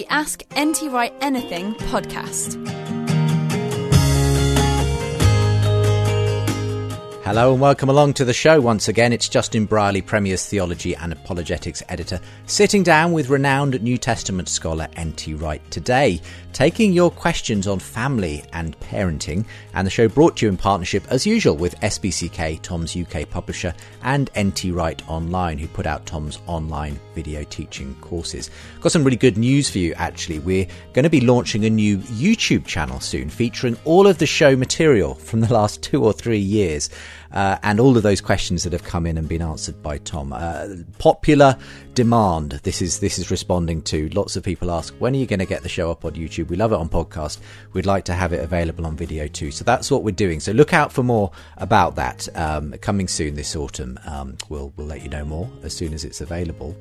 The Ask NT Wright Anything podcast. Hello and welcome along to the show once again. It's Justin Brierley, Premier's Theology and Apologetics Editor, sitting down with renowned New Testament scholar N.T. Wright today, taking your questions on family and parenting. And the show brought to you in partnership, as usual, with SPCK, Tom's UK publisher, and N.T. Wright Online, who put out Tom's online video teaching courses. Got some really good news for you, actually. We're going to be launching a new YouTube channel soon, featuring all of the show material from the last two or three years uh, and all of those questions that have come in and been answered by Tom. Uh, popular demand. This is this is responding to lots of people ask when are you going to get the show up on YouTube? We love it on podcast. We'd like to have it available on video too. So that's what we're doing. So look out for more about that um, coming soon this autumn. Um, we'll we'll let you know more as soon as it's available.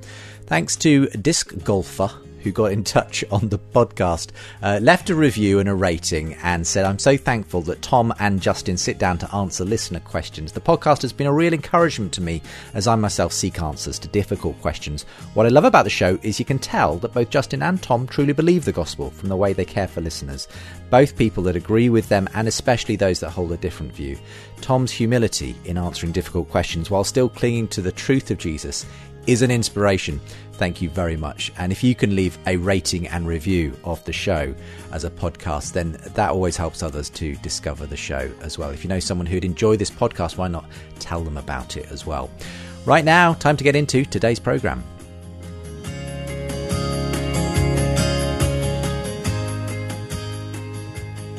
Thanks to Disc Golfer who got in touch on the podcast, uh, left a review and a rating and said, I'm so thankful that Tom and Justin sit down to answer listener questions. The podcast has been a real encouragement to me as I myself seek answers to difficult questions. What I love about the show is you can tell that both Justin and Tom truly believe the gospel from the way they care for listeners. Both people that agree with them and especially those that hold a different view. Tom's humility in answering difficult questions while still clinging to the truth of Jesus is an inspiration. Thank you very much. And if you can leave a rating and review of the show as a podcast, then that always helps others to discover the show as well. If you know someone who'd enjoy this podcast, why not tell them about it as well? Right now, time to get into today's program.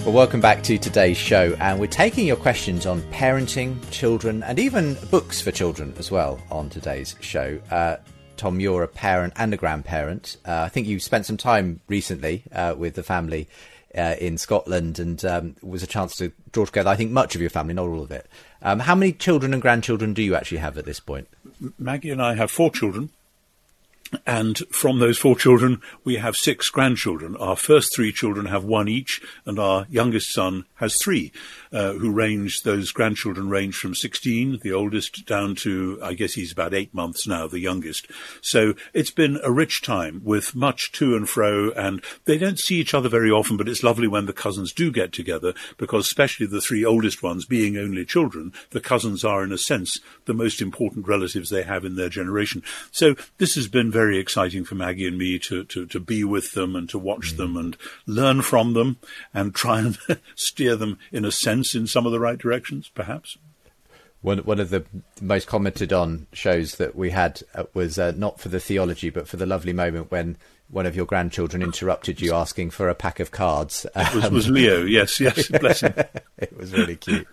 Well, welcome back to today's show, and we're taking your questions on parenting, children, and even books for children as well on today's show. Uh, Tom, you're a parent and a grandparent. Uh, I think you spent some time recently uh, with the family uh, in Scotland, and um, was a chance to draw together. I think much of your family, not all of it. Um, how many children and grandchildren do you actually have at this point? Maggie and I have four children. And from those four children, we have six grandchildren. Our first three children have one each, and our youngest son has three, uh, who range, those grandchildren range from 16, the oldest, down to, I guess he's about eight months now, the youngest. So it's been a rich time with much to and fro, and they don't see each other very often, but it's lovely when the cousins do get together, because especially the three oldest ones, being only children, the cousins are, in a sense, the most important relatives they have in their generation. So this has been very exciting for Maggie and me to, to, to be with them and to watch mm. them and learn from them and try and steer them in a sense in some of the right directions, perhaps. One one of the most commented on shows that we had uh, was uh, not for the theology, but for the lovely moment when one of your grandchildren interrupted you asking for a pack of cards. It was, was Leo, yes, yes, bless him. it was really cute.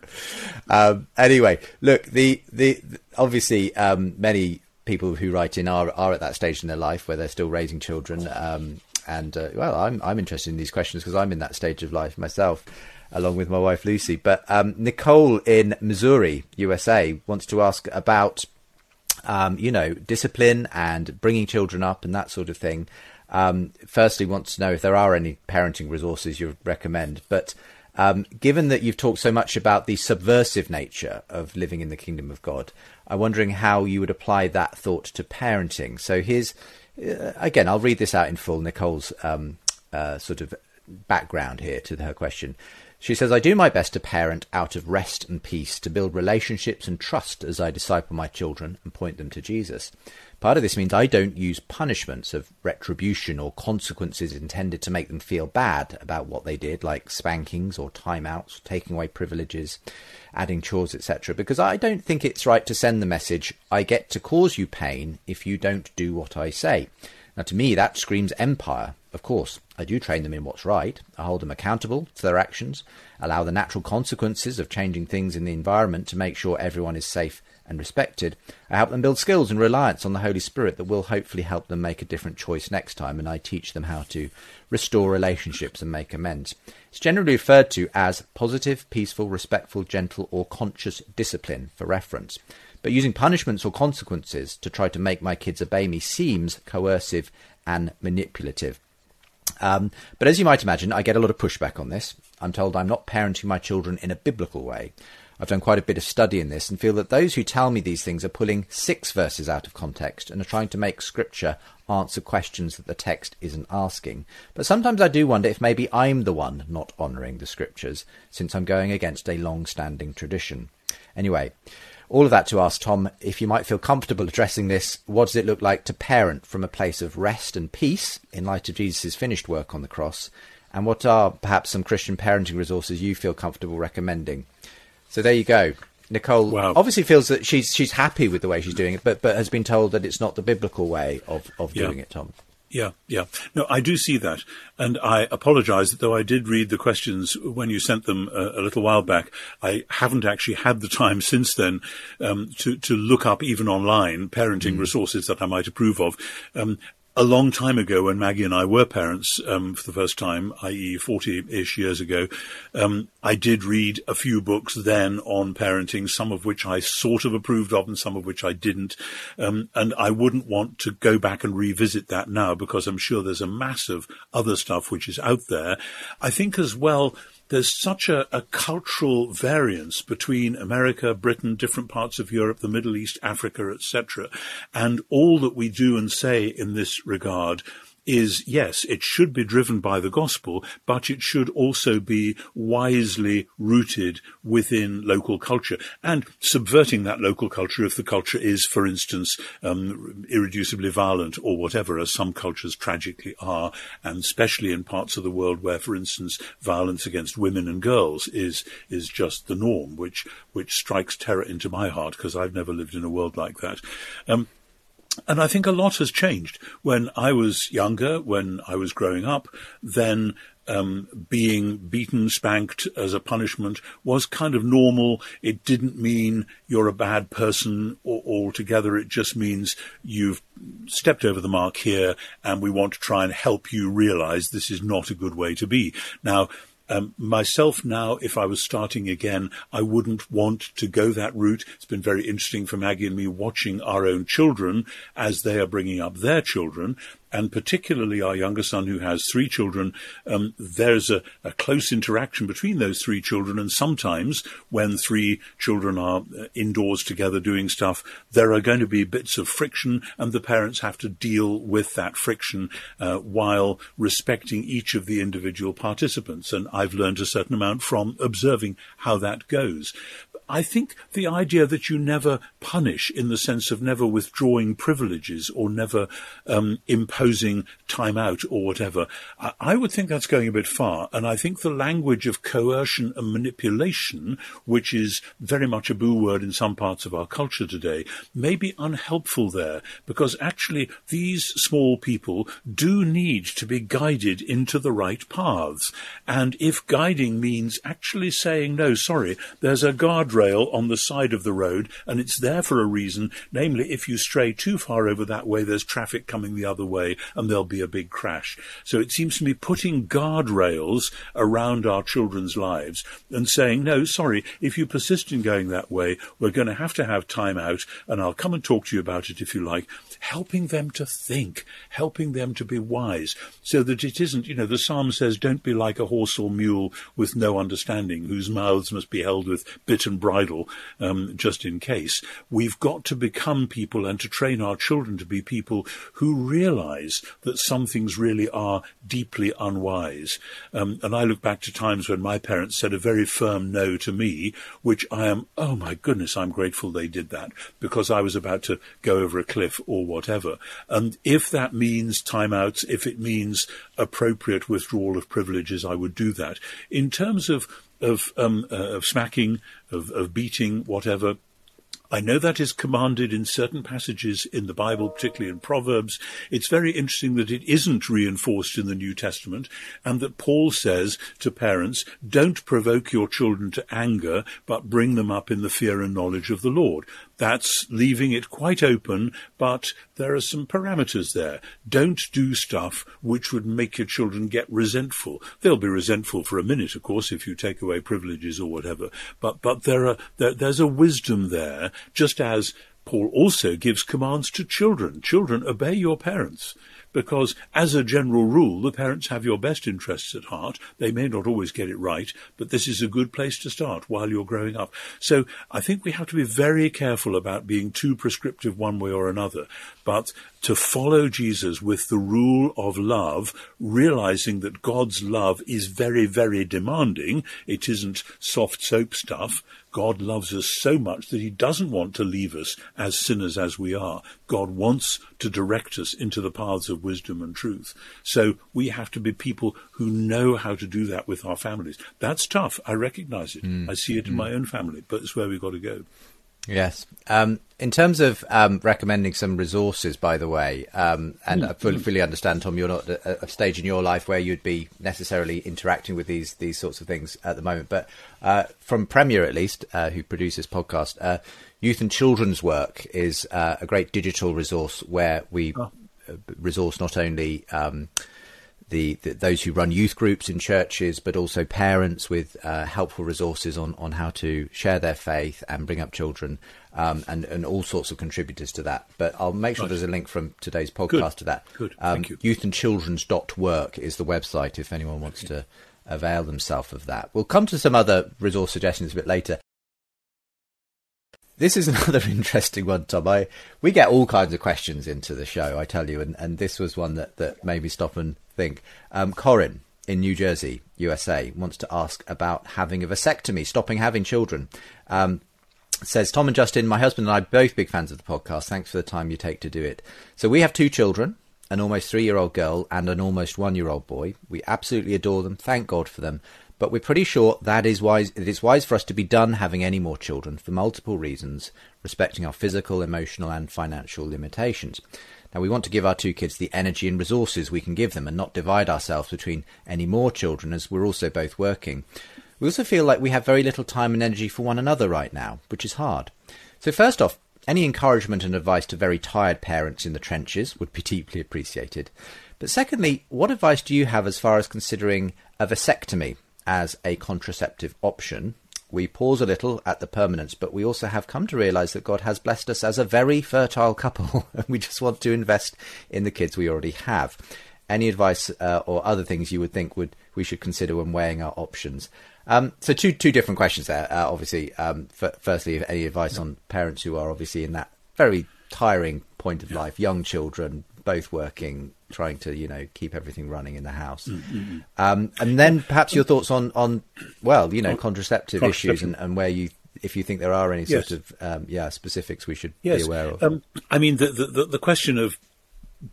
Um, anyway, look, the, the, the obviously um, many people who write in are are at that stage in their life where they're still raising children. Um, and uh, well, I'm I'm interested in these questions because I'm in that stage of life myself, along with my wife Lucy. But um, Nicole in Missouri, USA, wants to ask about um, you know discipline and bringing children up and that sort of thing. Um, firstly, wants to know if there are any parenting resources you recommend, but. Um, given that you've talked so much about the subversive nature of living in the kingdom of God, I'm wondering how you would apply that thought to parenting. So here's, uh, again, I'll read this out in full, Nicole's um, uh, sort of background here to her question. She says, I do my best to parent out of rest and peace, to build relationships and trust as I disciple my children and point them to Jesus. Part of this means I don't use punishments of retribution or consequences intended to make them feel bad about what they did, like spankings or timeouts, taking away privileges, adding chores, etc., because I don't think it's right to send the message, I get to cause you pain if you don't do what I say. Now, to me, that screams empire. Of course, I do train them in what's right. I hold them accountable to their actions, allow the natural consequences of changing things in the environment to make sure everyone is safe and respected. I help them build skills and reliance on the Holy Spirit that will hopefully help them make a different choice next time, and I teach them how to restore relationships and make amends. It's generally referred to as positive, peaceful, respectful, gentle, or conscious discipline for reference. But using punishments or consequences to try to make my kids obey me seems coercive and manipulative. Um, but as you might imagine, I get a lot of pushback on this. I'm told I'm not parenting my children in a biblical way. I've done quite a bit of study in this and feel that those who tell me these things are pulling six verses out of context and are trying to make scripture answer questions that the text isn't asking. But sometimes I do wonder if maybe I'm the one not honouring the scriptures, since I'm going against a long standing tradition. Anyway, all of that to ask Tom if you might feel comfortable addressing this. What does it look like to parent from a place of rest and peace in light of Jesus' finished work on the cross? And what are perhaps some Christian parenting resources you feel comfortable recommending? So there you go. Nicole wow. obviously feels that she's she's happy with the way she's doing it, but but has been told that it's not the biblical way of, of yeah. doing it, Tom. Yeah, yeah. No, I do see that. And I apologize that though I did read the questions when you sent them a, a little while back, I haven't actually had the time since then um, to, to look up even online parenting mm. resources that I might approve of. Um, a long time ago when Maggie and I were parents um, for the first time, i.e., 40-ish years ago, um, I did read a few books then on parenting, some of which I sort of approved of and some of which I didn't. Um, and I wouldn't want to go back and revisit that now because I'm sure there's a mass of other stuff which is out there. I think as well, there's such a, a, cultural variance between America, Britain, different parts of Europe, the Middle East, Africa, etc. And all that we do and say in this regard is yes, it should be driven by the gospel, but it should also be wisely rooted within local culture and subverting that local culture if the culture is, for instance, um, irreducibly violent or whatever, as some cultures tragically are, and especially in parts of the world where, for instance, violence against women and girls is is just the norm, which which strikes terror into my heart because I've never lived in a world like that. Um, and I think a lot has changed. When I was younger, when I was growing up, then um, being beaten, spanked as a punishment was kind of normal. It didn't mean you're a bad person altogether. It just means you've stepped over the mark here and we want to try and help you realize this is not a good way to be. Now, um, myself now, if I was starting again, I wouldn't want to go that route. It's been very interesting for Maggie and me watching our own children as they are bringing up their children and particularly our younger son who has three children, um, there's a, a, close interaction between those three children. And sometimes when three children are uh, indoors together doing stuff, there are going to be bits of friction and the parents have to deal with that friction uh, while respecting each of the individual participants. And I've learned a certain amount from observing how that goes. I think the idea that you never punish in the sense of never withdrawing privileges or never um, imposing time out or whatever, I, I, would think that's going a bit far. And I think the language of coercion and manipulation, which is very much a boo word in some parts of our culture today, may be unhelpful there because actually these small people do need to be guided into the right paths. And if guiding means actually saying, no, sorry, there's a guard guardrail on the side of the road, and it's there for a reason. Namely, if you stray too far over that way, there's traffic coming the other way, and there'll be a big crash. So it seems to me putting guardrails around our children's lives and saying, no, sorry, if you persist in going that way, we're going to have to have time out, and I'll come and talk to you about it if you like. Helping them to think, helping them to be wise, so that it isn't, you know, the psalm says, don't be like a horse or mule with no understanding, whose mouths must be held with bit and bridle um, just in case. We've got to become people and to train our children to be people who realize that some things really are deeply unwise. Um, and I look back to times when my parents said a very firm no to me, which I am, oh my goodness, I'm grateful they did that because I was about to go over a cliff or whatever. And if that means timeouts, if it means appropriate withdrawal of privileges, I would do that. In terms of of, um, uh, of smacking, of, of beating, whatever, I know that is commanded in certain passages in the Bible, particularly in Proverbs. It's very interesting that it isn't reinforced in the New Testament and that Paul says to parents, don't provoke your children to anger, but bring them up in the fear and knowledge of the Lord. That's leaving it quite open, but there are some parameters there. Don't do stuff which would make your children get resentful. They'll be resentful for a minute, of course, if you take away privileges or whatever. But but there are there, there's a wisdom there, just as Paul also gives commands to children. Children, obey your parents because as a general rule, the parents have your best interests at heart. They may not always get it right, but this is a good place to start while you're growing up. So I think we have to be very careful about being too prescriptive one way or another, but to follow Jesus with the rule of love, realizing that God's love is very, very demanding. It isn't soft soap stuff. God loves us so much that he doesn't want to leave us as sinners as we are. God wants to direct us into the paths of wisdom and truth. So we have to be people who know how to do that with our families. That's tough. I recognize it. Mm. I see it in mm. my own family, but it's where we've got to go. Yes. Um, in terms of um, recommending some resources, by the way, um, and mm, I fully, fully, understand, Tom, you're not at a stage in your life where you'd be necessarily interacting with these these sorts of things at the moment. But uh, from Premier, at least, uh, who produces podcast, uh, Youth and Children's Work is uh, a great digital resource where we oh. resource not only um, the, the, those who run youth groups in churches, but also parents with uh, helpful resources on, on how to share their faith and bring up children, um, and and all sorts of contributors to that. But I'll make sure right. there's a link from today's podcast Good. to that. Good, um, thank you. Youthandchildren's.work is the website if anyone wants to avail themselves of that. We'll come to some other resource suggestions a bit later. This is another interesting one, Tom. I, we get all kinds of questions into the show, I tell you, and, and this was one that, that made me stop and think. Um, Corin in New Jersey, USA, wants to ask about having a vasectomy, stopping having children. Um, says Tom and Justin, my husband and I both big fans of the podcast. Thanks for the time you take to do it. So we have two children, an almost three year old girl and an almost one year old boy. We absolutely adore them. Thank God for them. But we're pretty sure that is wise. It is wise for us to be done having any more children for multiple reasons, respecting our physical, emotional, and financial limitations. Now, we want to give our two kids the energy and resources we can give them and not divide ourselves between any more children as we're also both working. We also feel like we have very little time and energy for one another right now, which is hard. So, first off, any encouragement and advice to very tired parents in the trenches would be deeply appreciated. But secondly, what advice do you have as far as considering a vasectomy as a contraceptive option we pause a little at the permanence, but we also have come to realize that God has blessed us as a very fertile couple, and we just want to invest in the kids we already have. Any advice uh, or other things you would think would we should consider when weighing our options? Um, so two two different questions there. Uh, obviously, um, f- firstly, any advice on parents who are obviously in that very tiring point of life, young children, both working, trying to you know keep everything running in the house. Mm-hmm. Um, and then perhaps your thoughts on on well you know contraceptive issues and, and where you if you think there are any yes. sort of um, yeah specifics we should yes. be aware of. Um, I mean the, the the question of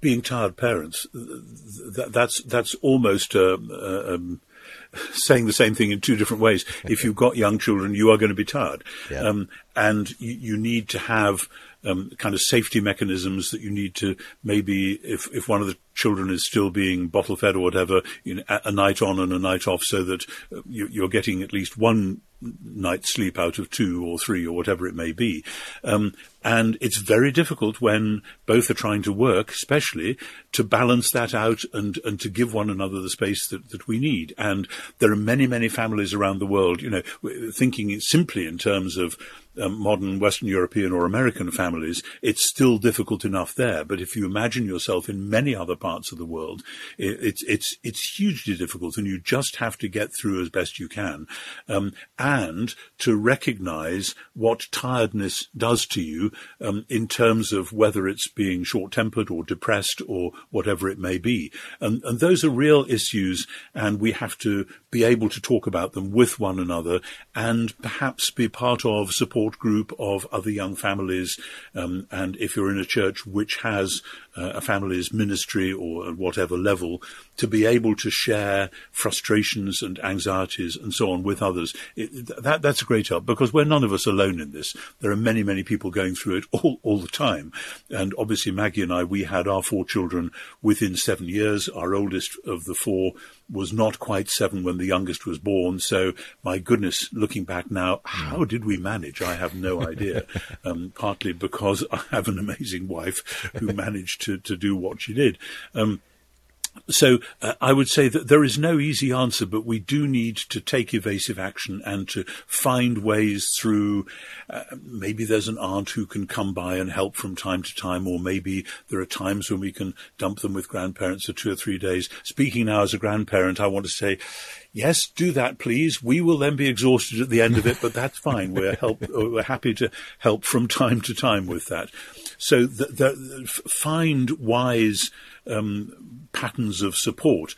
being tired parents that, that's that's almost uh, uh, um, saying the same thing in two different ways. if you've got young children, you are going to be tired, yeah. um, and you, you, need to have um, kind of safety mechanisms that you need to maybe, if, if one of the children is still being bottle fed or whatever, you know, a night on and a night off so that uh, you, are getting at least one night's sleep out of two or three or whatever it may be. Um, And it's very difficult when both are trying to work, especially, to balance that out and, and to give one another the space that, that we need. And there are many, many families around the world, you know, thinking simply in terms of um, modern Western European or American families, it's still difficult enough there. But if you imagine yourself in many other parts of the world, it, it's it's it's hugely difficult, and you just have to get through as best you can, um, and to recognise what tiredness does to you um, in terms of whether it's being short-tempered or depressed or whatever it may be. And, and those are real issues, and we have to be able to talk about them with one another, and perhaps be part of support group of other young families. Um, and if you're in a church which has uh, a family's ministry or at whatever level, to be able to share frustrations and anxieties and so on with others, it, that, that's a great help because we're none of us alone in this. There are many, many people going through it all, all the time. And obviously Maggie and I, we had our four children within seven years. Our oldest of the four was not quite seven when the youngest was born. So, my goodness, looking back now, how did we manage? I have no idea. Um, partly because I have an amazing wife who managed to, to do what she did. Um, so uh, I would say that there is no easy answer, but we do need to take evasive action and to find ways through. Uh, maybe there's an aunt who can come by and help from time to time, or maybe there are times when we can dump them with grandparents for two or three days. Speaking now as a grandparent, I want to say, yes, do that, please. We will then be exhausted at the end of it, but that's fine. We're help, we're happy to help from time to time with that. So the, the, find wise um, patterns of support.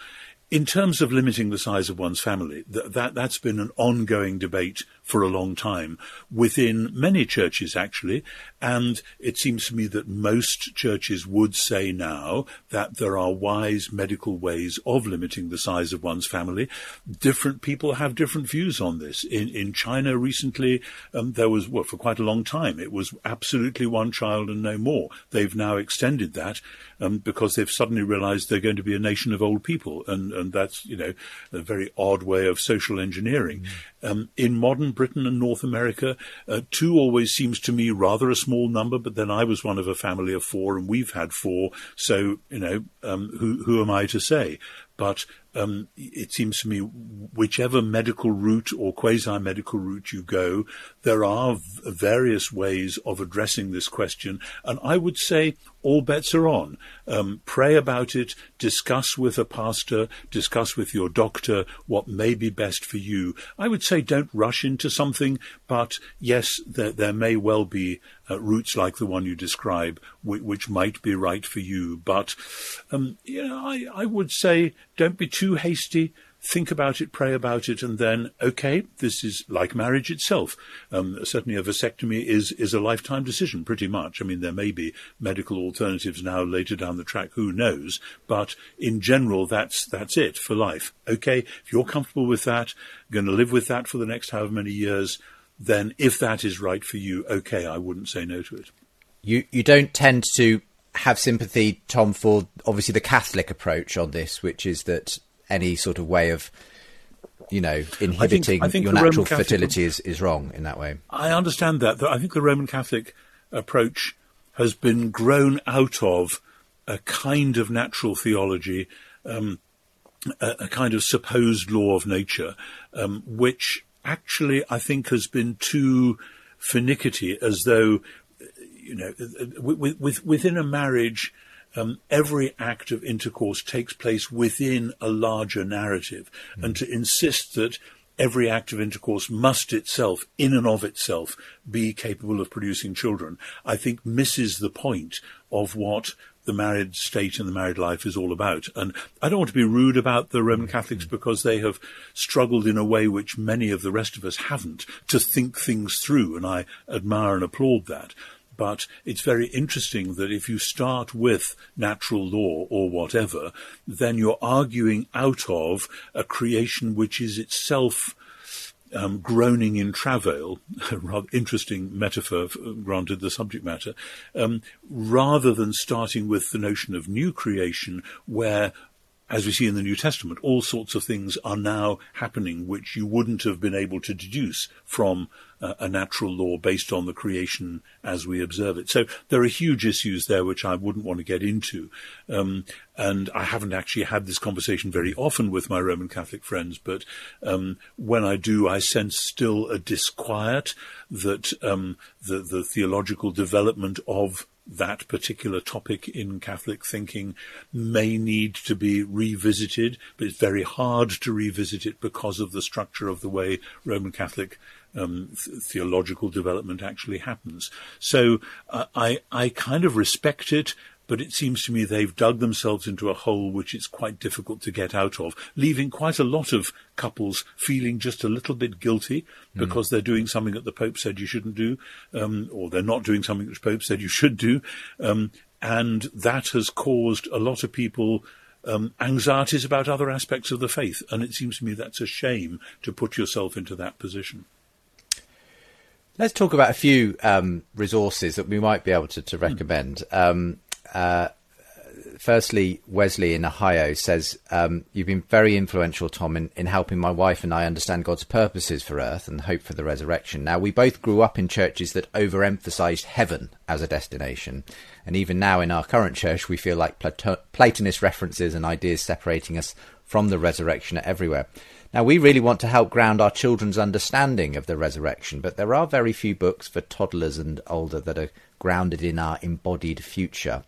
In terms of limiting the size of one's family, th- that that's been an ongoing debate for a long time within many churches, actually. And it seems to me that most churches would say now that there are wise medical ways of limiting the size of one's family. Different people have different views on this. In, in China recently, um, there was, well, for quite a long time, it was absolutely one child and no more. They've now extended that um, because they've suddenly realized they're going to be a nation of old people. And, and that's, you know, a very odd way of social engineering. Mm. Um, in modern Britain and North America, uh, two always seems to me rather a small number, but then I was one of a family of four and we've had four. So, you know, um, who, who am I to say? But um, it seems to me, whichever medical route or quasi medical route you go, there are v- various ways of addressing this question. And I would say all bets are on. Um, pray about it, discuss with a pastor, discuss with your doctor what may be best for you. I would say don't rush into something, but yes, there, there may well be uh, routes like the one you describe, which, which might be right for you. But um, you know, I, I would say don't be too hasty think about it, pray about it, and then, okay, this is like marriage itself. Um, certainly a vasectomy is, is a lifetime decision, pretty much. I mean, there may be medical alternatives now later down the track, who knows? But in general, that's, that's it for life. Okay, if you're comfortable with that, going to live with that for the next however many years, then if that is right for you, okay, I wouldn't say no to it. You, you don't tend to have sympathy, Tom, for obviously the Catholic approach on this, which is that any sort of way of you know inhibiting I think, I think your natural Catholic, fertility is, is wrong in that way. I understand that. I think the Roman Catholic approach has been grown out of a kind of natural theology, um, a, a, kind of supposed law of nature, um, which actually I think has been too finicky, as though you know, with, with, within a marriage um, every act of intercourse takes place within a larger narrative, mm. and to insist that every act of intercourse must itself, in and of itself, be capable of producing children, I think misses the point of what the married state and the married life is all about. And I don't want to be rude about the Roman Catholics mm. because they have struggled in a way which many of the rest of us haven't to think things through, and I admire and applaud that. But it's very interesting that if you start with natural law or whatever, then you're arguing out of a creation which is itself um, groaning in travail, a rather interesting metaphor, granted the subject matter, um, rather than starting with the notion of new creation, where as we see in the New Testament, all sorts of things are now happening which you wouldn't have been able to deduce from uh, a natural law based on the creation as we observe it. So there are huge issues there which I wouldn't want to get into. Um, and I haven't actually had this conversation very often with my Roman Catholic friends, but um, when I do, I sense still a disquiet that um, the, the theological development of that particular topic in Catholic thinking may need to be revisited, but it's very hard to revisit it because of the structure of the way Roman Catholic um, th- theological development actually happens. So uh, I I kind of respect it but it seems to me they've dug themselves into a hole which it's quite difficult to get out of, leaving quite a lot of couples feeling just a little bit guilty mm. because they're doing something that the Pope said you shouldn't do, um, or they're not doing something that the Pope said you should do. Um, and that has caused a lot of people um, anxieties about other aspects of the faith. And it seems to me that's a shame to put yourself into that position. Let's talk about a few um, resources that we might be able to, to recommend. Mm. Uh, firstly, Wesley in Ohio says, um, You've been very influential, Tom, in, in helping my wife and I understand God's purposes for earth and hope for the resurrection. Now, we both grew up in churches that overemphasized heaven as a destination. And even now in our current church, we feel like Plato- Platonist references and ideas separating us from the resurrection are everywhere. Now, we really want to help ground our children's understanding of the resurrection, but there are very few books for toddlers and older that are grounded in our embodied future.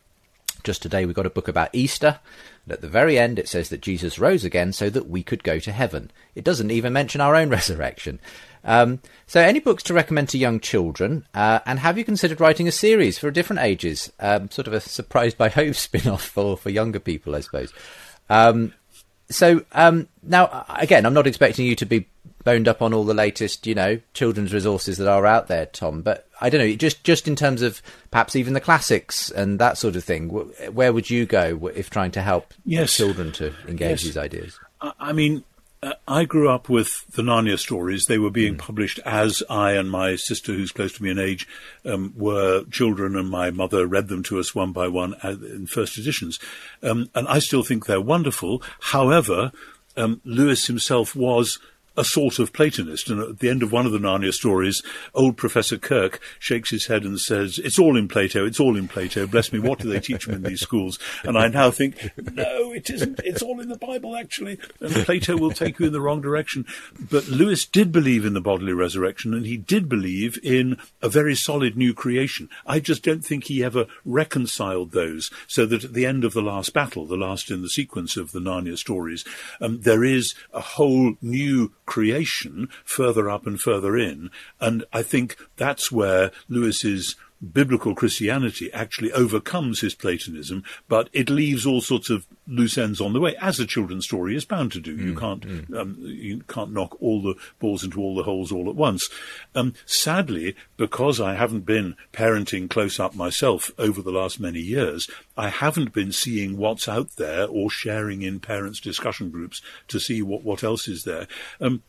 Just today, we got a book about Easter, and at the very end, it says that Jesus rose again so that we could go to heaven. It doesn't even mention our own resurrection. Um, so, any books to recommend to young children? Uh, and have you considered writing a series for different ages? Um, sort of a Surprised by Hope spin off for, for younger people, I suppose. Um, so, um, now, again, I'm not expecting you to be boned up on all the latest, you know, children's resources that are out there, Tom. But I don't know, just just in terms of perhaps even the classics and that sort of thing. Where would you go if trying to help yes. children to engage yes. these ideas? I mean, uh, I grew up with the Narnia stories. They were being mm. published as I and my sister, who's close to me in age, um, were children, and my mother read them to us one by one in first editions. Um, and I still think they're wonderful. However, um, Lewis himself was a sort of Platonist. And at the end of one of the Narnia stories, old Professor Kirk shakes his head and says, It's all in Plato, it's all in Plato. Bless me, what do they teach him in these schools? And I now think, No, it isn't. It's all in the Bible, actually. And Plato will take you in the wrong direction. But Lewis did believe in the bodily resurrection, and he did believe in a very solid new creation. I just don't think he ever reconciled those, so that at the end of the last battle, the last in the sequence of the Narnia stories, um, there is a whole new creation further up and further in. And I think that's where Lewis's biblical Christianity actually overcomes his Platonism, but it leaves all sorts of loose ends on the way, as a children's story is bound to do. Mm, you can't mm. um, you can't knock all the balls into all the holes all at once. Um, sadly, because I haven't been parenting close up myself over the last many years, I haven't been seeing what's out there or sharing in parents' discussion groups to see what what else is there. Um,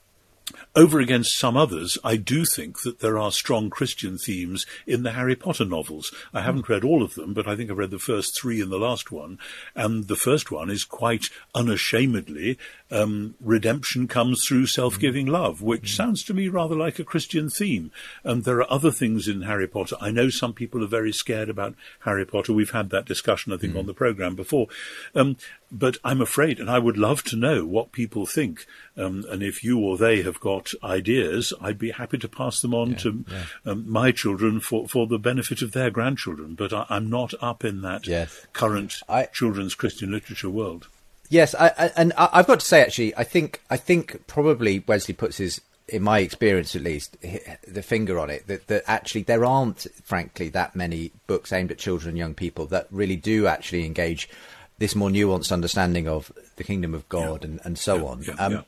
over against some others, I do think that there are strong Christian themes in the Harry Potter novels. I haven't read all of them, but I think I've read the first three and the last one. And the first one is quite unashamedly um, redemption comes through self-giving love, which sounds to me rather like a Christian theme. And there are other things in Harry Potter. I know some people are very scared about Harry Potter. We've had that discussion, I think, mm. on the program before. Um, but I'm afraid, and I would love to know what people think. Um, and if you or they have got ideas, I'd be happy to pass them on yeah, to yeah. Um, my children for, for the benefit of their grandchildren. But I, am not up in that yes. current I, children's Christian literature world. Yes, I, I, and I've got to say, actually, I think I think probably Wesley puts his, in my experience at least, the finger on it. That, that actually there aren't, frankly, that many books aimed at children and young people that really do actually engage this more nuanced understanding of the kingdom of God yeah. and, and so yeah, on. Yeah, um,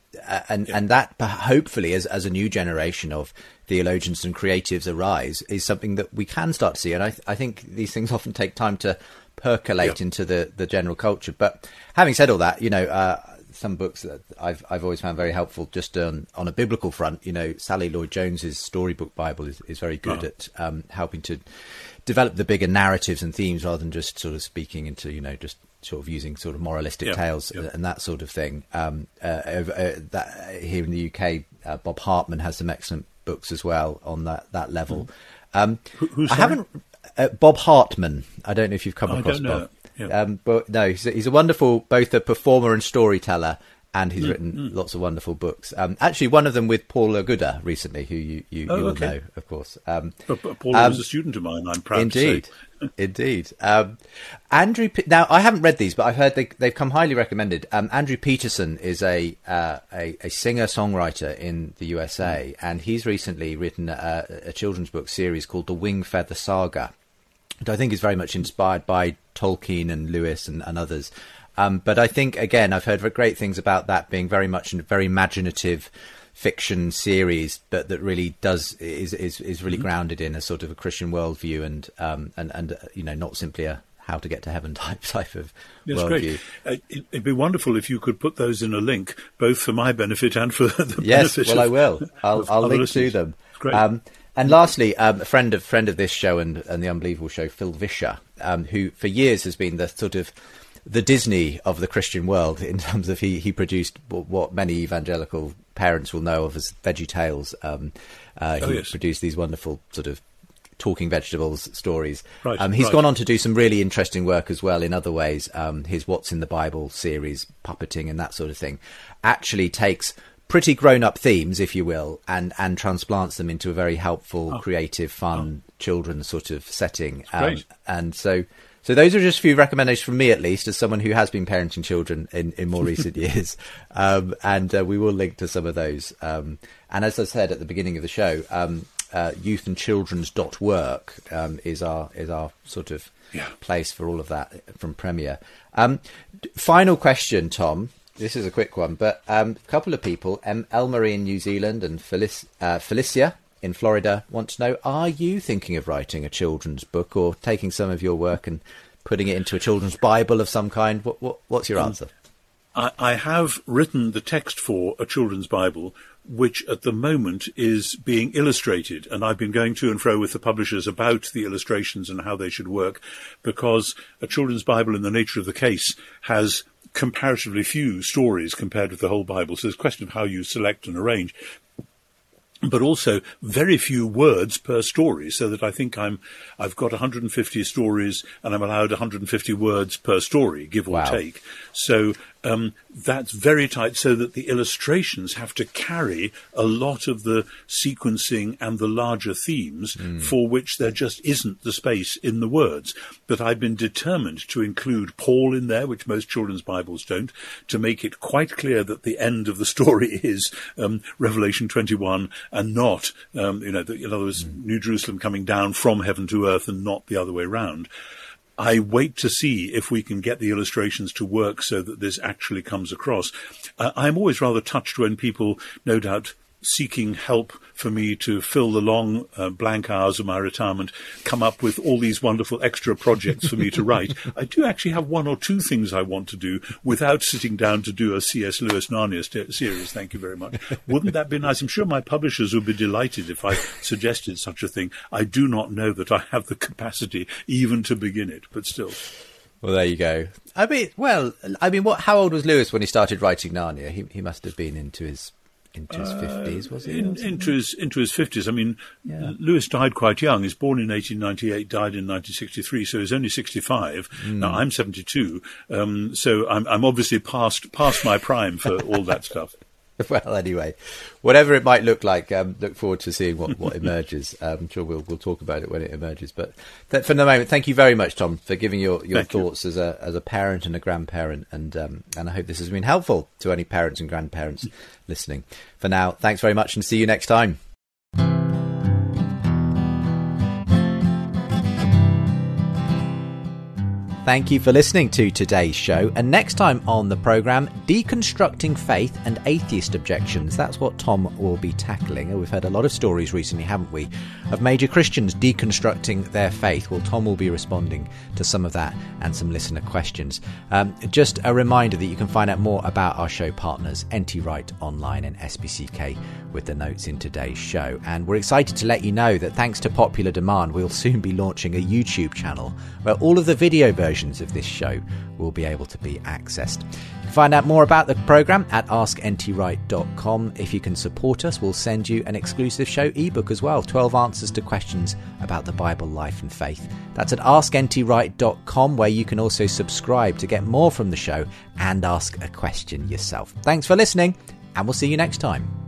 and and that hopefully, as as a new generation of theologians and creatives arise, is something that we can start to see. And I I think these things often take time to percolate into the the general culture. But having said all that, you know. Uh, some books that I've I've always found very helpful just on, on a biblical front. You know, Sally Lloyd Jones's storybook Bible is, is very good oh. at um, helping to develop the bigger narratives and themes rather than just sort of speaking into you know just sort of using sort of moralistic Yeah, tales yeah. and that sort of thing. Um, uh, over- uh, that here in the UK, uh, Bob Hartman has some excellent books as well on that that level. Um, Who- I sorry? haven't. Uh, Bob Hartman. I don't know if you've come I across don't know. Bob. Yeah. Um, but no, he's a, he's a wonderful both a performer and storyteller, and Mm, he's written lots of wonderful books. Um, actually, one of them with Paula Gooder recently, who you you, Oh, you will okay. know, of course. Um, But, but Paula Um, was a student of mine. I'm proud indeed, to say. Indeed. Um, Andrew. Now, I haven't read these, but I've heard they, they've come highly recommended. Um, Andrew Peterson is a uh, a, a singer songwriter in the USA, and he's recently written a, a children's book series called The Wingfeather Saga, which I think is very much inspired by Tolkien and Lewis and, and others. Um, but I think again, I've heard great things about that being very much a very imaginative fiction series, but that really does is is, is Mm-hmm. really grounded in a sort of a Christian worldview and um, and and uh, you know not simply a how to get to heaven type type of That's worldview. Uh, it, it'd be wonderful if you could put those in a link, both for my benefit and for the Yes, benefit. well, I of- will. I'll, I'll link to them. Great. Um, and lastly, um, a friend of friend of this show and, and the Unbelievable show, Phil Vischer, um, who for years has been the sort of the Disney of the Christian world in terms of he he produced what, many evangelical parents will know of as Veggie Tales. Um, uh, Oh, he yes. produced these wonderful sort of talking vegetables stories. Right, um, he's right. gone on to do some really interesting work as well in other ways. Um, his What's in the Bible series, puppeting and that sort of thing, actually takes pretty grown-up themes, if you will, and and transplants them into a very helpful, creative, fun children's sort of setting. Um, and so. So those are just a few recommendations from me, at least, as someone who has been parenting children in, in more recent years. Um, and uh, we will link to some of those. Um, and as I said at the beginning of the show, um, uh, youthandchildren's.work um, is our is our sort of Yeah. place for all of that from Premier. Um, final question, Tom. This is a quick one, but um, a couple of people, um, Elmarie in New Zealand and Felic- uh, Felicia in Florida, want to know: Are you thinking of writing a children's book or taking some of your work and putting it into a children's Bible of some kind? What, what, what's your answer? I, I have written the text for a children's Bible, which at the moment is being illustrated, and I've been going to and fro with the publishers about the illustrations and how they should work, because a children's Bible, in the nature of the case, has comparatively few stories compared with the whole Bible. So it's a question of how you select and arrange but also very few words per story, so that I think I'm I've got 150 stories and I'm allowed 150 words per story, give or Wow. take. So um, that's very tight, so that the illustrations have to carry a lot of the sequencing and the larger themes for which there just isn't the space in the words. But I've been determined to include Paul in there, which most children's Bibles don't, to make it quite clear that the end of the story is um, Revelation 21 and not, um, you know, the, in other words, New Jerusalem coming down from heaven to earth and not the other way round. I wait to see if we can get the illustrations to work so that this actually comes across. Uh, I'm always rather touched when people, no doubt, seeking help for me to fill the long uh, blank hours of my retirement, come up with all these wonderful extra projects for me to write. I do actually have one or two things I want to do without sitting down to do a C.S. Lewis Narnia st- series. Thank you very much. Wouldn't that be nice? I'm sure my publishers would be delighted if I suggested such a thing. I do not know that I have the capacity even to begin it, but still. Well, there you go. I mean, well, I mean, what? How old was Lewis when he started writing Narnia? He he must have been into his into his fifties, was he? in, into his into his fifties. I mean, Yeah. Lewis died quite young. He's born in 1898, died in 1963, so he's only 65. Hmm. Now I'm 72, um, so I'm, I'm obviously past past my prime for all that stuff. well, anyway, whatever it might look like, um, look forward to seeing what, what emerges. Um, I'm sure we'll we'll talk about it when it emerges. But th- for the moment, thank you very much, Tom, for giving your, your Thank you. thoughts as a as a parent and a grandparent, and um, and I hope this has been helpful to any parents and grandparents listening. For now, thanks very much, and see you next time. Thank you for listening to today's show. And next time on the programme, deconstructing faith and atheist objections. That's what Tom will be tackling. We've heard a lot of stories recently, haven't we, of major Christians deconstructing their faith. Well, Tom will be responding to some of that and some listener questions. Um, just a reminder that you can find out more about our show partners, NT Wright Online and SPCK, with the notes in today's show. And we're excited to let you know that thanks to popular demand, we'll soon be launching a YouTube channel where all of the video versions versions of this show will be able to be accessed. You can find out more about the programme at askntwright.com. If you can support us, we'll send you an exclusive show ebook as well 12 answers to questions about the Bible, life, and faith. That's at askntwright.com, where you can also subscribe to get more from the show and ask a question yourself. Thanks for listening, and we'll see you next time.